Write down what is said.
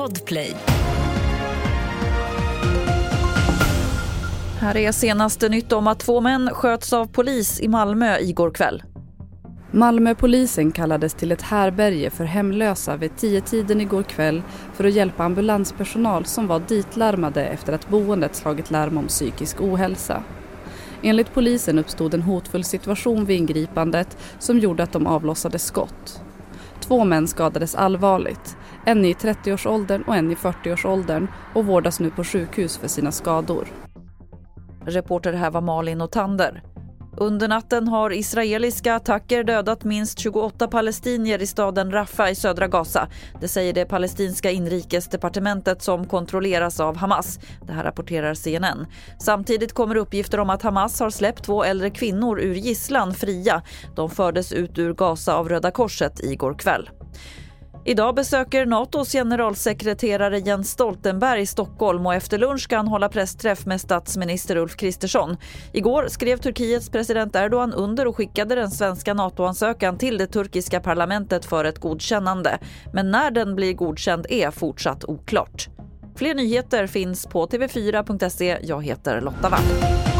Podplay. Här är senaste nytt om att två män sköts av polis i Malmö igår kväll. Malmöpolisen kallades till ett härberge för hemlösa vid tio tiden igår kväll för att hjälpa ambulanspersonal som var ditlarmade efter att boendet slagit larm om psykisk ohälsa. Enligt polisen uppstod en hotfull situation vid ingripandet som gjorde att de avlossade skott. Två män skadades allvarligt, en i 30-årsåldern och en i 40-årsåldern och vårdas nu på sjukhus för sina skador. Reporter här var Malin och under natten har israeliska attacker dödat minst 28 palestinier i staden Rafah i södra Gaza. Det säger det palestinska inrikesdepartementet som kontrolleras av Hamas. Det här rapporterar CNN. Samtidigt kommer uppgifter om att Hamas har släppt två äldre kvinnor ur gisslan fria. De fördes ut ur Gaza av Röda Korset igår kväll. Idag besöker Natos generalsekreterare Jens Stoltenberg Stockholm och efter lunch ska han hålla pressträff med statsminister Ulf Kristersson. Igår skrev Turkiets president Erdogan under och skickade den svenska NATO-ansökan till det turkiska parlamentet för ett godkännande. Men när den blir godkänd är fortsatt oklart. Fler nyheter finns på tv4.se. Jag heter Lotta Wall.